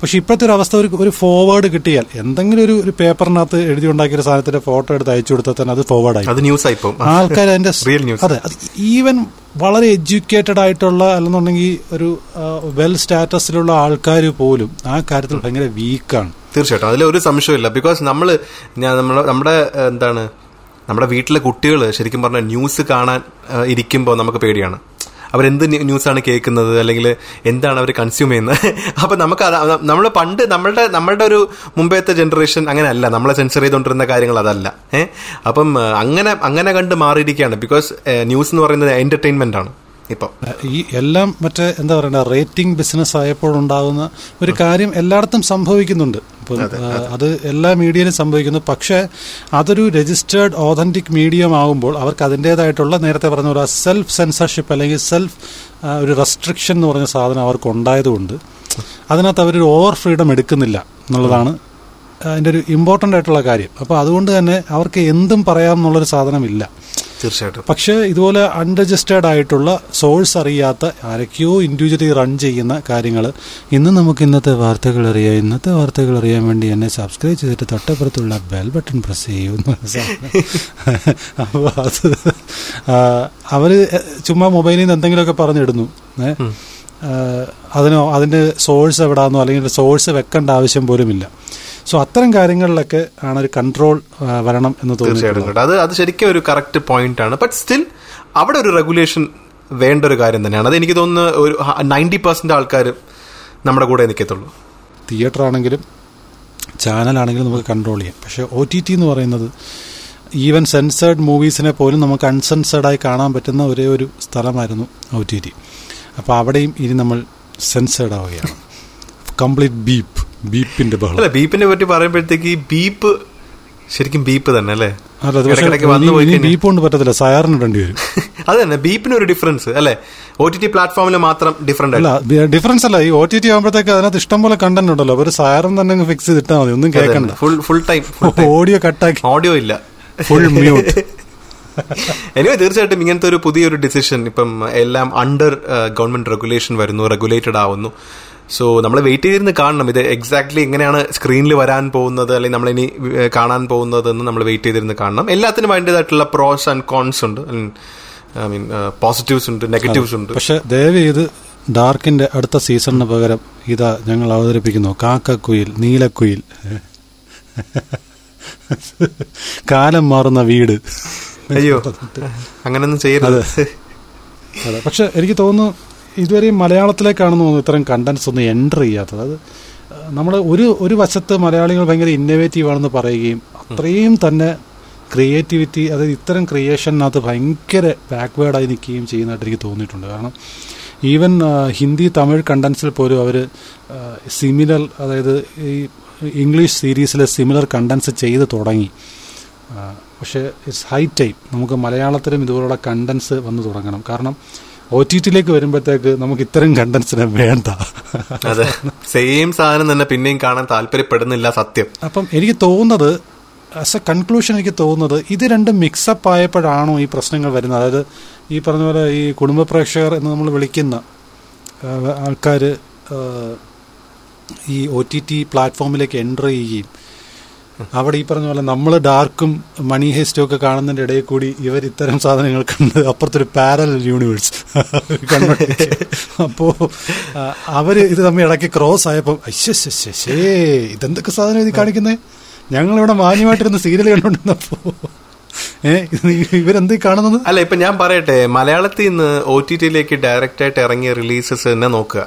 പക്ഷെ ഇപ്പോഴത്തെ ഒരു അവസ്ഥ ഒരു ഒരു ഫോർവേഡ് കിട്ടിയാൽ എന്തെങ്കിലും ഒരു ഒരു പേപ്പറിനകത്ത് എഴുതി ഉണ്ടാക്കിയ ഒരു സാധനത്തിന്റെ ഫോട്ടോ എടുത്ത് അയച്ചു കൊടുത്താൽ തന്നെ അത് ഫോർവേഡ് ആയി. അത് ന്യൂസ് ആയിപ്പോ ആൾക്കാർ അതിന്റെ റിയൽ ന്യൂസ് അതെ ഈവൻ വളരെ എഡ്യൂക്കേറ്റഡ് ആയിട്ടുള്ള അല്ലെന്നുണ്ടെങ്കിൽ ഒരു വെൽ സ്റ്റാറ്റസിലുള്ള ആൾക്കാർ പോലും ആ കാര്യത്തിൽ ഭയങ്കര വീക്കാണ് തീർച്ചയായിട്ടും. അതിൽ ഒരു സംശയമില്ല ബിക്കോസ് നമ്മൾ നമ്മുടെ എന്താണ് നമ്മുടെ വീട്ടിലെ കുട്ടികൾ ശരിക്കും പറഞ്ഞാൽ ന്യൂസ് കാണാൻ ഇരിക്കുമ്പോൾ നമുക്ക് പേടിയാണ്. അവരെന്ത് ന്യൂ- ന്യൂസാണ് കേൾക്കുന്നത്? അല്ലെങ്കിൽ എന്താണ് അവർ കൺസ്യൂം ചെയ്യുന്നത്? അപ്പൊ നമുക്ക് നമ്മൾ പണ്ട് നമ്മളുടെ നമ്മളുടെ ഒരു മുമ്പത്തെ ജനറേഷൻ അങ്ങനെയല്ല. നമ്മളെ സെൻസർ ചെയ്തുകൊണ്ടിരുന്ന കാര്യങ്ങൾ അതല്ല. ഏഹ് അപ്പം അങ്ങനെ അങ്ങനെ കണ്ട് മാറിയിരിക്കുകയാണ്. ബിക്കോസ് ന്യൂസ് എന്ന് പറയുന്നത് എന്റർടൈൻമെന്റ് ആണ് ഈ എല്ലാം മറ്റേ എന്താ പറയണ്ട റേറ്റിംഗ് ബിസിനസ് ആയപ്പോൾ ഉണ്ടാകുന്ന ഒരു കാര്യം എല്ലായിടത്തും സംഭവിക്കുന്നുണ്ട്. ഇപ്പം അത് എല്ലാ മീഡിയയിലും സംഭവിക്കുന്നു. പക്ഷേ അതൊരു രജിസ്റ്റേർഡ് ഓതന്റിക് മീഡിയം ആകുമ്പോൾ അവർക്ക് അതിന്റെതായിട്ടുള്ള നേരത്തെ പറഞ്ഞ ഒരു സെൽഫ് സെൻസർഷിപ്പ് അല്ലെങ്കിൽ സെൽഫ് ഒരു റെസ്ട്രിക്ഷൻ എന്ന് പറഞ്ഞ സാധനം അവർക്ക് ഉണ്ടായതുകൊണ്ട് അതിനകത്ത് അവർ ഓവർ ഫ്രീഡം എടുക്കുന്നില്ല എന്നുള്ളതാണ് അതിന്റെ ഒരു ഇമ്പോർട്ടന്റ് ആയിട്ടുള്ള കാര്യം. അപ്പോൾ അതുകൊണ്ട് തന്നെ അവർക്ക് എന്തും പറയാം എന്നുള്ളൊരു സാധനമില്ല. തീർച്ചയായിട്ടും. പക്ഷേ ഇതുപോലെ അൺരജിസ്റ്റേർഡ് ആയിട്ടുള്ള സോഴ്സ് അറിയാത്ത ആരൊക്കെയോ ഇൻഡിവിജ്വലി റൺ ചെയ്യുന്ന കാര്യങ്ങൾ ഇന്ന് നമുക്ക് ഇന്നത്തെ വാർത്തകൾ അറിയാം. ഇന്നത്തെ വാർത്തകൾ അറിയാൻ വേണ്ടി എന്നെ സബ്സ്ക്രൈബ് ചെയ്തിട്ട് തൊട്ടപ്പുറത്തുള്ള ബെൽ ബട്ടൺ പ്രസ് ചെയ്യൂ അപ്പോൾ അത് അവർ ചുമ്മാ മൊബൈലിൽ നിന്ന് എന്തെങ്കിലുമൊക്കെ പറഞ്ഞിടുന്നു? അതിനോ അതിന്റെ സോഴ്സ് എവിടാന്നോ അല്ലെങ്കിൽ സോഴ്സ് വെക്കേണ്ട ആവശ്യം പോലുമില്ല. സോ അത്തരം കാര്യങ്ങളിലൊക്കെ ആണ് ഒരു കൺട്രോൾ വരണം എന്ന് തോന്നുന്നു അത് അത് ശരിക്കും ഒരു കറക്റ്റ് പോയിന്റ് ആണ്. ബട്ട് സ്റ്റിൽ അവിടെ ഒരു റെഗുലേഷൻ വേണ്ട ഒരു കാര്യം തന്നെയാണ്. അത് എനിക്ക് തോന്നുന്നു ഒരു നയന്റി പെർസെന്റ് ആൾക്കാർ നമ്മുടെ കൂടെ നിൽക്കത്തുള്ളൂ തിയേറ്റർ ആണെങ്കിലും ചാനലാണെങ്കിലും നമുക്ക് കൺട്രോൾ ചെയ്യാം. പക്ഷേ ഒ ടി ടി എന്ന് പറയുന്നത് ഈവൻ സെൻസേർഡ് മൂവീസിനെ പോലും നമുക്ക് അൺസെൻസേർഡായി കാണാൻ പറ്റുന്ന ഒരേ ഒരു സ്ഥലമായിരുന്നു ഒ ടി ടി അപ്പോൾ അവിടെയും ഇനി നമ്മൾ സെൻസേർഡ് ആവുകയാണ്. കംപ്ലീറ്റ് ബീപ്പ് ബീപ്പിന്റെ ബഹളം. അല്ല ബീപ്പിനെ പറ്റി പറയുമ്പോഴത്തേക്ക് ഈ ബീപ്പ് ശരിക്കും ബീപ്പ് തന്നെ അല്ലേ? ബീപ്പ് കൊണ്ട് പറ്റത്തില്ല സയാറിന് ഇടേണ്ടി വരും. അത് തന്നെ ബീപ്പിന് ഒരു ഡിഫറൻസ് അല്ലെ? ഒ ടി ടി പ്ലാറ്റ്ഫോമിൽ മാത്രം ഡിഫറെന്റ് അല്ല ഡിഫറൻസ് അല്ല ഈ ഒ ടി ടി ആകുമ്പോഴത്തേക്ക് അതിനകത്ത് ഇഷ്ടം പോലെ കണ്ടന്റ് ഉണ്ടല്ലോ ഒരു സയറും തന്നെ ഫിക്സ് ചെയ്തിട്ടാൽ മതി ഒന്നും കേൾക്കണ്ട ഫുൾ ഫുൾ ടൈം ഓഡിയോ കട്ടാക്കി ഓഡിയോ ഇല്ല. ഫുൾ മ്യൂട്ട് എനിവേ തീർച്ചയായിട്ടും ഇങ്ങനത്തെ ഒരു പുതിയൊരു ഡിസിഷൻ ഇപ്പം എല്ലാം അണ്ടർ ഗവൺമെന്റ് റെഗുലേഷൻ വരുന്നു റെഗുലേറ്റഡ് ആവുന്നു. സോ നമ്മൾ വെയിറ്റ് ചെയ്തിരുന്ന് കാണണം. ഇത് എക്സാക്ട്ലി എങ്ങനെയാണ് സ്ക്രീനിൽ വരാൻ പോകുന്നത് അല്ലെങ്കിൽ നമ്മൾ ഇനി കാണാൻ പോകുന്നത് എന്ന് നമ്മൾ വെയിറ്റ് ചെയ്തിരുന്ന് കാണണം. എല്ലാത്തിനും അതിന്റെതായിട്ടുള്ള പ്രോസ് ആൻഡ് കോൺസ് ഉണ്ട്. ഐ മീൻ പോസിറ്റീവ്സ് ഉണ്ട് നെഗറ്റീവ്സ് ഉണ്ട്. പക്ഷെ ദയവ് ചെയ്ത് ഡാർക്കിന്റെ അടുത്ത സീസണിന് പകരം ഇതാ ഞങ്ങൾ അവതരിപ്പിക്കുന്നു. കാക്കക്കുയിൽ നീലക്കുയിൽ. കാലം മാറുന്ന വീട്. അയ്യോ. അങ്ങനൊന്നും ചെയ്യരുത്. അതെ. പക്ഷെ എനിക്ക് തോന്നുന്നു ഇതുവരെയും മലയാളത്തിലേക്കാണെന്ന് തോന്നുന്നു ഇത്തരം കണ്ടന്റ്സ് ഒന്നും എന്റർ ചെയ്യാത്തത്. അത് നമ്മൾ ഒരു ഒരു വശത്ത് മലയാളികൾ ഭയങ്കര ഇന്നോവേറ്റീവ് ആണെന്ന് പറയുകയും അത്രയും തന്നെ ക്രിയേറ്റിവിറ്റി അതായത് ഇത്തരം ക്രിയേഷനകത്ത് ഭയങ്കര ബാക്ക്വേർഡായി നിൽക്കുകയും ചെയ്യുന്നതായിട്ട് എനിക്ക് തോന്നിയിട്ടുണ്ട്. കാരണം ഈവൻ ഹിന്ദി തമിഴ് കണ്ടൻസിൽ പോലും അവർ സിമിലർ അതായത് ഈ ഇംഗ്ലീഷ് സീരീസിലെ സിമിലർ കണ്ടൻസ് ചെയ്ത് തുടങ്ങി. പക്ഷേ ഇറ്റ്സ് ഹൈ ടൈം നമുക്ക് മലയാളത്തിലും ഇതുപോലുള്ള കണ്ടൻസ് വന്നു തുടങ്ങണം. കാരണം ഒ ടി ടിയിലേക്ക് വരുമ്പോഴത്തേക്ക് നമുക്ക് ഇത്തരം കണ്ടന്റ്സിനെ വേണ്ട. അതെ. സെയിം സാധനം തന്നെ പിന്നെയും കാണാൻ താല്പര്യപ്പെടുന്നില്ല സത്യം. അപ്പം എനിക്ക് തോന്നുന്നത് ആസ് എ കൺക്ലൂഷൻ എനിക്ക് തോന്നുന്നത് ഇത് രണ്ടും മിക്സപ്പ് ആയപ്പോഴാണോ ഈ പ്രശ്നങ്ങൾ വരുന്നത്. അതായത് ഈ പറഞ്ഞ പോലെ ഈ കുടുംബ പ്രേക്ഷകർ എന്ന് നമ്മൾ വിളിക്കുന്ന ആൾക്കാർ ഈ ഒ ടി ടി പ്ലാറ്റ്ഫോമിലേക്ക് എന്റർ ചെയ്യുകയും അവിടെ ഈ പറഞ്ഞ പോലെ നമ്മൾ ഡാർക്കും മണി ഹേസ്റ്റും ഒക്കെ കാണുന്നതിന്റെ ഇടയിൽ കൂടി ഇവർ ഇത്തരം സാധനങ്ങൾ കണ്ട് അപ്പുറത്തൊരു പാരൽ യൂണിവേഴ്സ്. അപ്പോ അവർ ഇത് തമ്മിൽ ഇടയ്ക്ക് ക്രോസ് ആയപ്പോ അശ്ശേ ഇതെന്തൊക്കെ സാധനം ഇത് കാണിക്കുന്നേ? ഞങ്ങളിവിടെ മാന്യമായിട്ടിരുന്ന സീരിയൽ ഇത് ഇവരെന്ത് കാണുന്നത്? അല്ല ഇപ്പൊ ഞാൻ പറയട്ടെ മലയാളത്തിൽ നിന്ന് ഒ ടി ടിയിലേക്ക് ഡയറക്റ്റ് ആയിട്ട് ഇറങ്ങിയ റിലീസസ് തന്നെ നോക്കുക.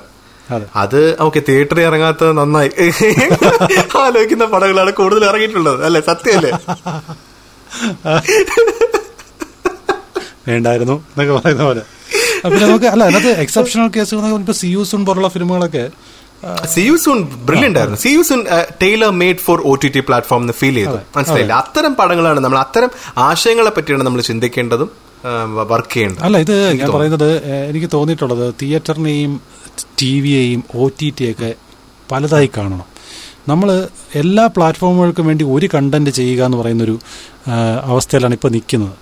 അതെ. ഓക്കെ തിയേറ്ററിൽ ഇറങ്ങാത്തത് നന്നായി. ആലോചിക്കുന്ന പടങ്ങളാണ് കൂടുതൽ ഇറങ്ങിയിട്ടുള്ളത്. അല്ലെ? സത്യമല്ലേ? വേണ്ടായിരുന്നു എന്നൊക്കെ പറയുന്ന പോലെ. പിന്നെ നമുക്ക് അല്ല അതിനകത്ത് എക്സെപ്ഷണൽ കേസുകൾ ഇപ്പൊ സിയൂസുൺ പോലുള്ള ഫിലിമുകളൊക്കെ ആ, സി യു സൂൺ ബ്രില്യന്റ് ആയിരുന്നു. C U soon tailor made for O T T platform എന്ന് ഫീൽ ചെയ്തു മനസ്സിലായില്ല അത്തരം പടങ്ങളാണ് നമ്മൾ അത്തരം ആശയങ്ങളെ പറ്റിയാണ് നമ്മൾ ചിന്തിക്കേണ്ടതും. വർക്ക് ചെയ്യേണ്ടത് അല്ല ഇത് ഞാൻ പറയുന്നത് എനിക്ക് തോന്നിയിട്ടുള്ളത് തിയേറ്ററിനെയും ടി വിയെയും ഒ ടി ടി ഒക്കെ പലതായി കാണണം. നമ്മൾ എല്ലാ പ്ലാറ്റ്ഫോമുകൾക്കും വേണ്ടി ഒരു കണ്ടന്റ് ചെയ്യുക എന്ന് പറയുന്നൊരു അവസ്ഥയിലാണ് ഇപ്പോൾ നിൽക്കുന്നത്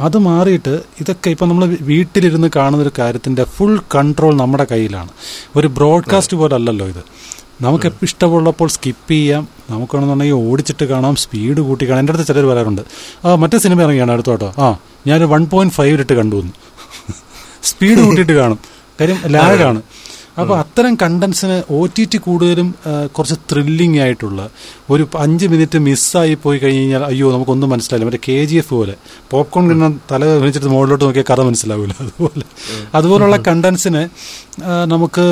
അത് മാറിയിട്ട് ഇതൊക്കെ ഇപ്പം നമ്മൾ വീട്ടിലിരുന്ന് കാണുന്നൊരു കാര്യത്തിന്റെ ഫുൾ കൺട്രോൾ നമ്മുടെ കയ്യിലാണ്. ഒരു ബ്രോഡ്കാസ്റ്റ് പോലെ അല്ലല്ലോ ഇത്. നമുക്ക് ഇഷ്ടമുള്ളപ്പോൾ സ്കിപ്പ് ചെയ്യാം. നമുക്കാണെന്നുണ്ടെങ്കിൽ ഓടിച്ചിട്ട് കാണാം സ്പീഡ് കൂട്ടി കാണാം. എന്റെ അടുത്ത് ചിലർ പറയാറുണ്ട് ആ മറ്റേ സിനിമ ഇറങ്ങിയാണ് അടുത്തോട്ടോ ആ ഞാൻ വൺ പോയിന്റ് ഫൈവ് ഇട്ട് കണ്ടു വന്നു സ്പീഡ് കൂട്ടിയിട്ട് കാണും. കാര്യം ലാഗാണ് അപ്പോൾ അത്തരം കണ്ടൻസിന് ഒ ടി ടി കൂടുതലും കുറച്ച് ത്രില്ലിംഗ് ആയിട്ടുള്ള ഒരു അഞ്ച് മിനിറ്റ് മിസ്സായി പോയി കഴിഞ്ഞ് കഴിഞ്ഞാൽ അയ്യോ നമുക്കൊന്നും മനസ്സിലായില്ല മറ്റേ കെ ജി എഫ് പോലെ. പോപ്കോൺ കിണ്ണ തല വെച്ചിട്ട് മുകളിലോട്ട് നോക്കിയാൽ കഥ മനസ്സിലാവില്ല. അതുപോലെ. അതുപോലുള്ള കണ്ടൻസിന് നമുക്ക്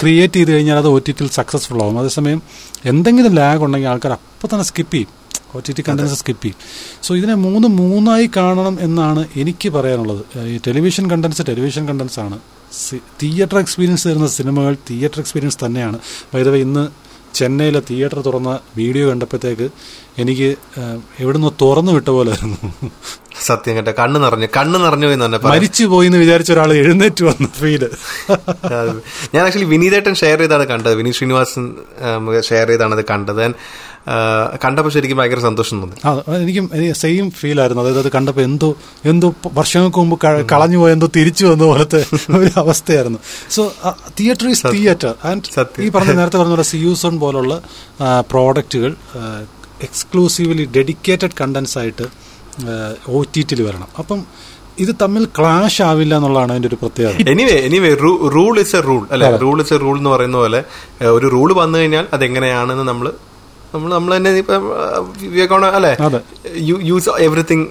ക്രിയേറ്റ് ചെയ്ത് കഴിഞ്ഞാൽ അത് ഒ ടി ടിയിൽ സക്സസ്ഫുൾ ആവും. അതേസമയം എന്തെങ്കിലും ലാഗ് ഉണ്ടെങ്കിൽ ആൾക്കാർ അപ്പോൾ തന്നെ സ്കിപ്പ് ചെയ്യും. ഒ ടി ടി കണ്ടൻസ് സ്കിപ്പ് ചെയ്യും. സോ ഇതിനെ മൂന്ന് മൂന്നായി കാണണം എന്നാണ് എനിക്ക് പറയാനുള്ളത്. ഈ ടെലിവിഷൻ കണ്ടൻസ് ടെലിവിഷൻ കണ്ടൻസ് ആണ്. തിയേറ്റർ എക്സ്പീരിയൻസ് തരുന്ന സിനിമകൾ തിയേറ്റർ എക്സ്പീരിയൻസ് തന്നെയാണ്. വൈദവ ഇന്ന് ചെന്നൈയിലെ തിയേറ്റർ തുറന്ന വീഡിയോ കണ്ടപ്പോഴത്തേക്ക് എനിക്ക് എവിടുന്ന് തുറന്നു വിട്ട പോലെ ആയിരുന്നു. സത്യം കേട്ടോ. കണ്ണ് നിറഞ്ഞു. കണ്ണ് നിറഞ്ഞു എന്ന് തന്നെ മരിച്ചു പോയി എന്ന് വിചാരിച്ച ഒരാൾ എഴുന്നേറ്റ് വന്നു ഫീൽ. ഞാൻ ആക്ച്വലി വിനീതേട്ടൻ ഷെയർ ചെയ്താണ് കണ്ടത്. വിനീത് ശ്രീനിവാസൻ ഷെയർ ചെയ്താണ് അത് കണ്ടത്. കണ്ടപ്പോൾ ശരിക്കും ഭയങ്കര സന്തോഷം തോന്നി. എനിക്കും എനിക്കും സെയിം ഫീൽ ആയിരുന്നു. അതായത് അത് കണ്ടപ്പോൾ എന്തോ എന്തോ വർഷങ്ങൾക്ക് മുമ്പ് കളഞ്ഞു പോയ എന്തോ തിരിച്ചു വന്ന പോലത്തെ ഒരു അവസ്ഥയായിരുന്നു. So theatre is theatre and ഈ പറഞ്ഞ നേരത്തെ പറഞ്ഞ പോലെ സിയൂസൺ പോലുള്ള പ്രോഡക്റ്റുകൾ എക്സ്ക്ലൂസീവ്ലി ഡെഡിക്കേറ്റഡ് കണ്ടൻസ് ആയിട്ട് ഒ ടി ടിയിൽ വരണം. അപ്പം ഇത് തമ്മിൽ ക്ലാഷ് ആവില്ല എന്നുള്ളതാണ് അതിന്റെ ഒരു പ്രത്യേകത. Anyway anyway rule is a rule അല്ലെ? റൂൾ ഇസ് എ റൂൾ എന്ന് പറയുന്ന പോലെ ഒരു റൂൾ വന്നു കഴിഞ്ഞാൽ അതെങ്ങനെയാണെന്ന് നമ്മൾ നമ്മൾ നമ്മൾ തന്നെ അല്ലെ. Use everything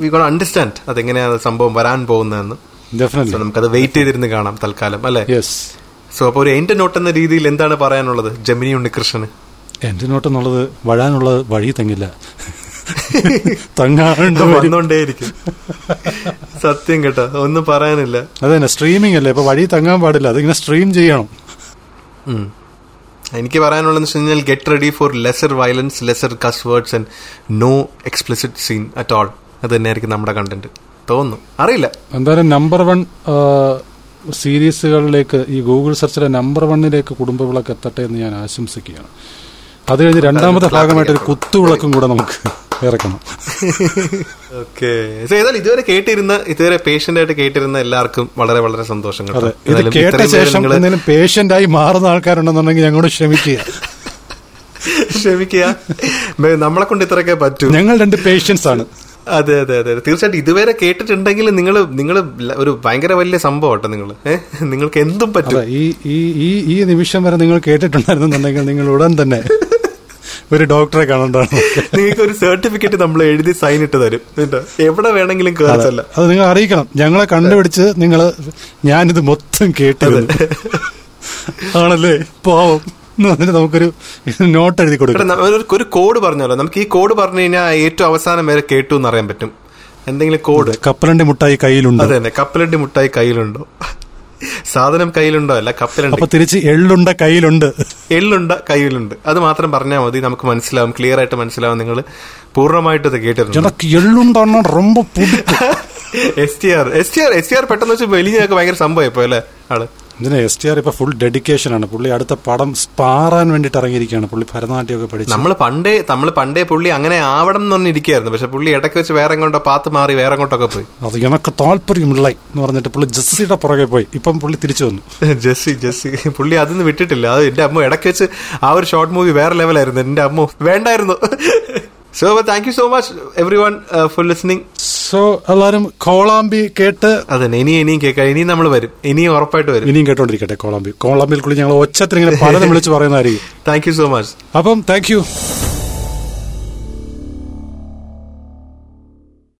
we gonna understand അതെങ്ങനെയാണ് സംഭവം വരാൻ പോകുന്നതെന്ന്. ഡെഫിനറ്റ്ലി നമുക്കത് വെയിറ്റ് ചെയ്തിരുന്ന് കാണാം തൽക്കാലം അല്ലെ? സോ അപ്പോൾ ഒരു എന്റെ നോട്ട് എന്ന രീതിയിൽ എന്താണ് പറയാനുള്ളത്? ജമിനി ഉണ്ണികൃഷ്ണന്. എന്റെ നോട്ട് എന്നുള്ളത് വഴാനുള്ള വഴി തങ്ങില്ല. തങ്ങാണ്ട് വരും വന്നോണ്ടേയിരിക്കും. സത്യം കേട്ടോ ഒന്നും പറയാനില്ല. അതന്നെ സ്ട്രീമിംഗ് അല്ലേ? ഇപ്പൊ വഴി തങ്ങാൻ പാടില്ല അതിങ്ങനെ സ്ട്രീം ചെയ്യണം. എനിക്ക് പറയാനുള്ളത് വെച്ച് കഴിഞ്ഞാൽ get ready for lesser violence lesser cuss words and no explicit scene at all അത് തന്നെയായിരിക്കും നമ്മുടെ കണ്ടന്റ് തോന്നുന്നു. അറിയില്ല. എന്തായാലും നമ്പർ വൺ സീരീസുകളിലേക്ക് ഈ ഗൂഗിൾ സെർച്ചിലെ നമ്പർ വണ്ണിലേക്ക് കുടുംബവിളക്ക് എത്തട്ടെ എന്ന് ഞാൻ ആശംസിക്കുകയാണ്. അത് കഴിഞ്ഞ് രണ്ടാമത്തെ ഭാഗമായിട്ട് ഒരു കുത്തുവിളക്കും കൂടെ നമുക്ക് ഇറക്കണം. ഓക്കെ. ഏതായാലും ഇതുവരെ കേട്ടിരുന്ന ഇതുവരെ പേഷ്യന്റ് ആയിട്ട് കേട്ടിരുന്ന എല്ലാവർക്കും വളരെ വളരെ സന്തോഷം അതെ. ഇത് കേട്ട ശേഷം എന്തെങ്കിലും പേഷ്യന്റ് ആയി മാറുന്ന ആൾക്കാരുണ്ടെന്നുണ്ടെങ്കിൽ ഞങ്ങളോട് ക്ഷമിക്കുക. ക്ഷമിക്കുക. നമ്മളെ കൊണ്ട് ഇത്രയൊക്കെ പറ്റും. ഞങ്ങൾ രണ്ട് പേഷ്യൻസ് ആണ്. അതെ അതെ അതെ. തീർച്ചയായിട്ടും ഇതുവരെ കേട്ടിട്ടുണ്ടെങ്കിൽ നിങ്ങൾ നിങ്ങൾ ഒരു ഭയങ്കര വലിയ സംഭവം കേട്ടോ നിങ്ങൾ നിങ്ങൾക്ക് എന്തും പറ്റും. ഈ ഈ ഈ ഈ നിമിഷം വരെ നിങ്ങൾ കേട്ടിട്ടുണ്ടായിരുന്നുണ്ടെങ്കിൽ നിങ്ങൾ ഉടൻ തന്നെ ഒരു ഡോക്ടറെ കാണണ്ടാണ്. നിങ്ങൾക്ക് ഒരു സർട്ടിഫിക്കറ്റ് നമ്മൾ എഴുതി സൈൻ ഇട്ട് തരും. എവിടെ വേണമെങ്കിലും കയറച്ചല്ല അത്. നിങ്ങൾ അറിയിക്കണം. ഞങ്ങളെ കണ്ടുപിടിച്ച് നിങ്ങൾ ഞാനിത് മൊത്തം കേട്ടത് ആണല്ലേ? പാവം. നമുക്കൊരു നോട്ട് എഴുതി കൊടുക്കാം. ഒരു- കോഡ് പറഞ്ഞല്ലോ നമുക്ക് ഈ കോഡ് പറഞ്ഞു കഴിഞ്ഞാൽ ഏറ്റവും അവസാനം വരെ കേട്ടു എന്ന് അറിയാൻ പറ്റും. എന്തെങ്കിലും കോഡ് കപ്പലണ്ടി മുട്ടായി കയ്യിലുണ്ടോ? അതെ അതെ കപ്പലണ്ടി മുട്ടായി കയ്യിലുണ്ടോ? സാധനം കയ്യിലുണ്ടോ? അല്ല കപ്പലുണ്ട്. അപ്പൊ തിരിച്ച് എള്ളുണ്ട കയ്യിലുണ്ട്. എള്ളുണ്ട കയ്യിലുണ്ട്. അത് മാത്രം പറഞ്ഞാൽ മതി നമുക്ക് മനസ്സിലാവും ക്ലിയർ ആയിട്ട് മനസ്സിലാവും. നിങ്ങൾ പൂർണമായിട്ട് കേട്ടിരുന്നു. S T R S T R S T R പെട്ടെന്ന് വെച്ച് വലിയ ഭയങ്കര സംഭവം ഇപ്പൊ അല്ലേ ആൾ? ഇതിന് എസ് ടി ആർ ഇപ്പൊ ഫുൾ ഡെഡിക്കേഷൻ ആണ്. പുള്ളി അടുത്ത പടം സ്പാറാൻ വേണ്ടിട്ട് ഇറങ്ങിയിരിക്കുകയാണ്. പുള്ളി ഭരതനാട്യമൊക്കെ പഠിച്ചു. നമ്മൾ പണ്ടേ നമ്മൾ പണ്ടേ പുള്ളി അങ്ങനെ ആവണം എന്ന് പറഞ്ഞിരിക്കുകയായിരുന്നു. പക്ഷെ പുള്ളി ഇടയ്ക്ക് വെച്ച് വേറെ എങ്ങോട്ടോ പാത്ത് മാറി വേറെ എങ്ങോട്ടൊക്കെ പോയി. അത് എനക്ക് താല്പര്യമില്ല എന്ന് പറഞ്ഞിട്ട് പുള്ളി ജസ്സിയുടെ പുറകെ പോയി. ഇപ്പം പുള്ളി തിരിച്ചു വന്നു. ജസ്സി ജസ്സി. പുള്ളി അതൊന്നും വിട്ടിട്ടില്ല. അത് എന്റെ അമ്മ ഇടയ്ക്ക് വെച്ച് ആ ഒരു ഷോർട്ട് മൂവി വേറെ ലെവലായിരുന്നു എന്റെ അമ്മ വേണ്ടായിരുന്നു. So thank you so much everyone for listening so എല്ലാരും കോളാമ്പി കേട്ട് അതെ ഇനി ഇനിയും കേൾക്കാം. ഇനിയും നമ്മൾ വരും. ഇനിയും ഉറപ്പായിട്ട് വരും. ഇനിയും കേട്ടോണ്ടിരിക്കട്ടെ കോളാമ്പി. കോളാമ്പിയിൽ കൂടി ഞങ്ങൾ ഒച്ചത്തിൽ ഇങ്ങനെ പലതും വിളിച്ച് പറയുന്നതായിരിക്കും. താങ്ക് യു സോ മച്ച് അപ്പം താങ്ക് യു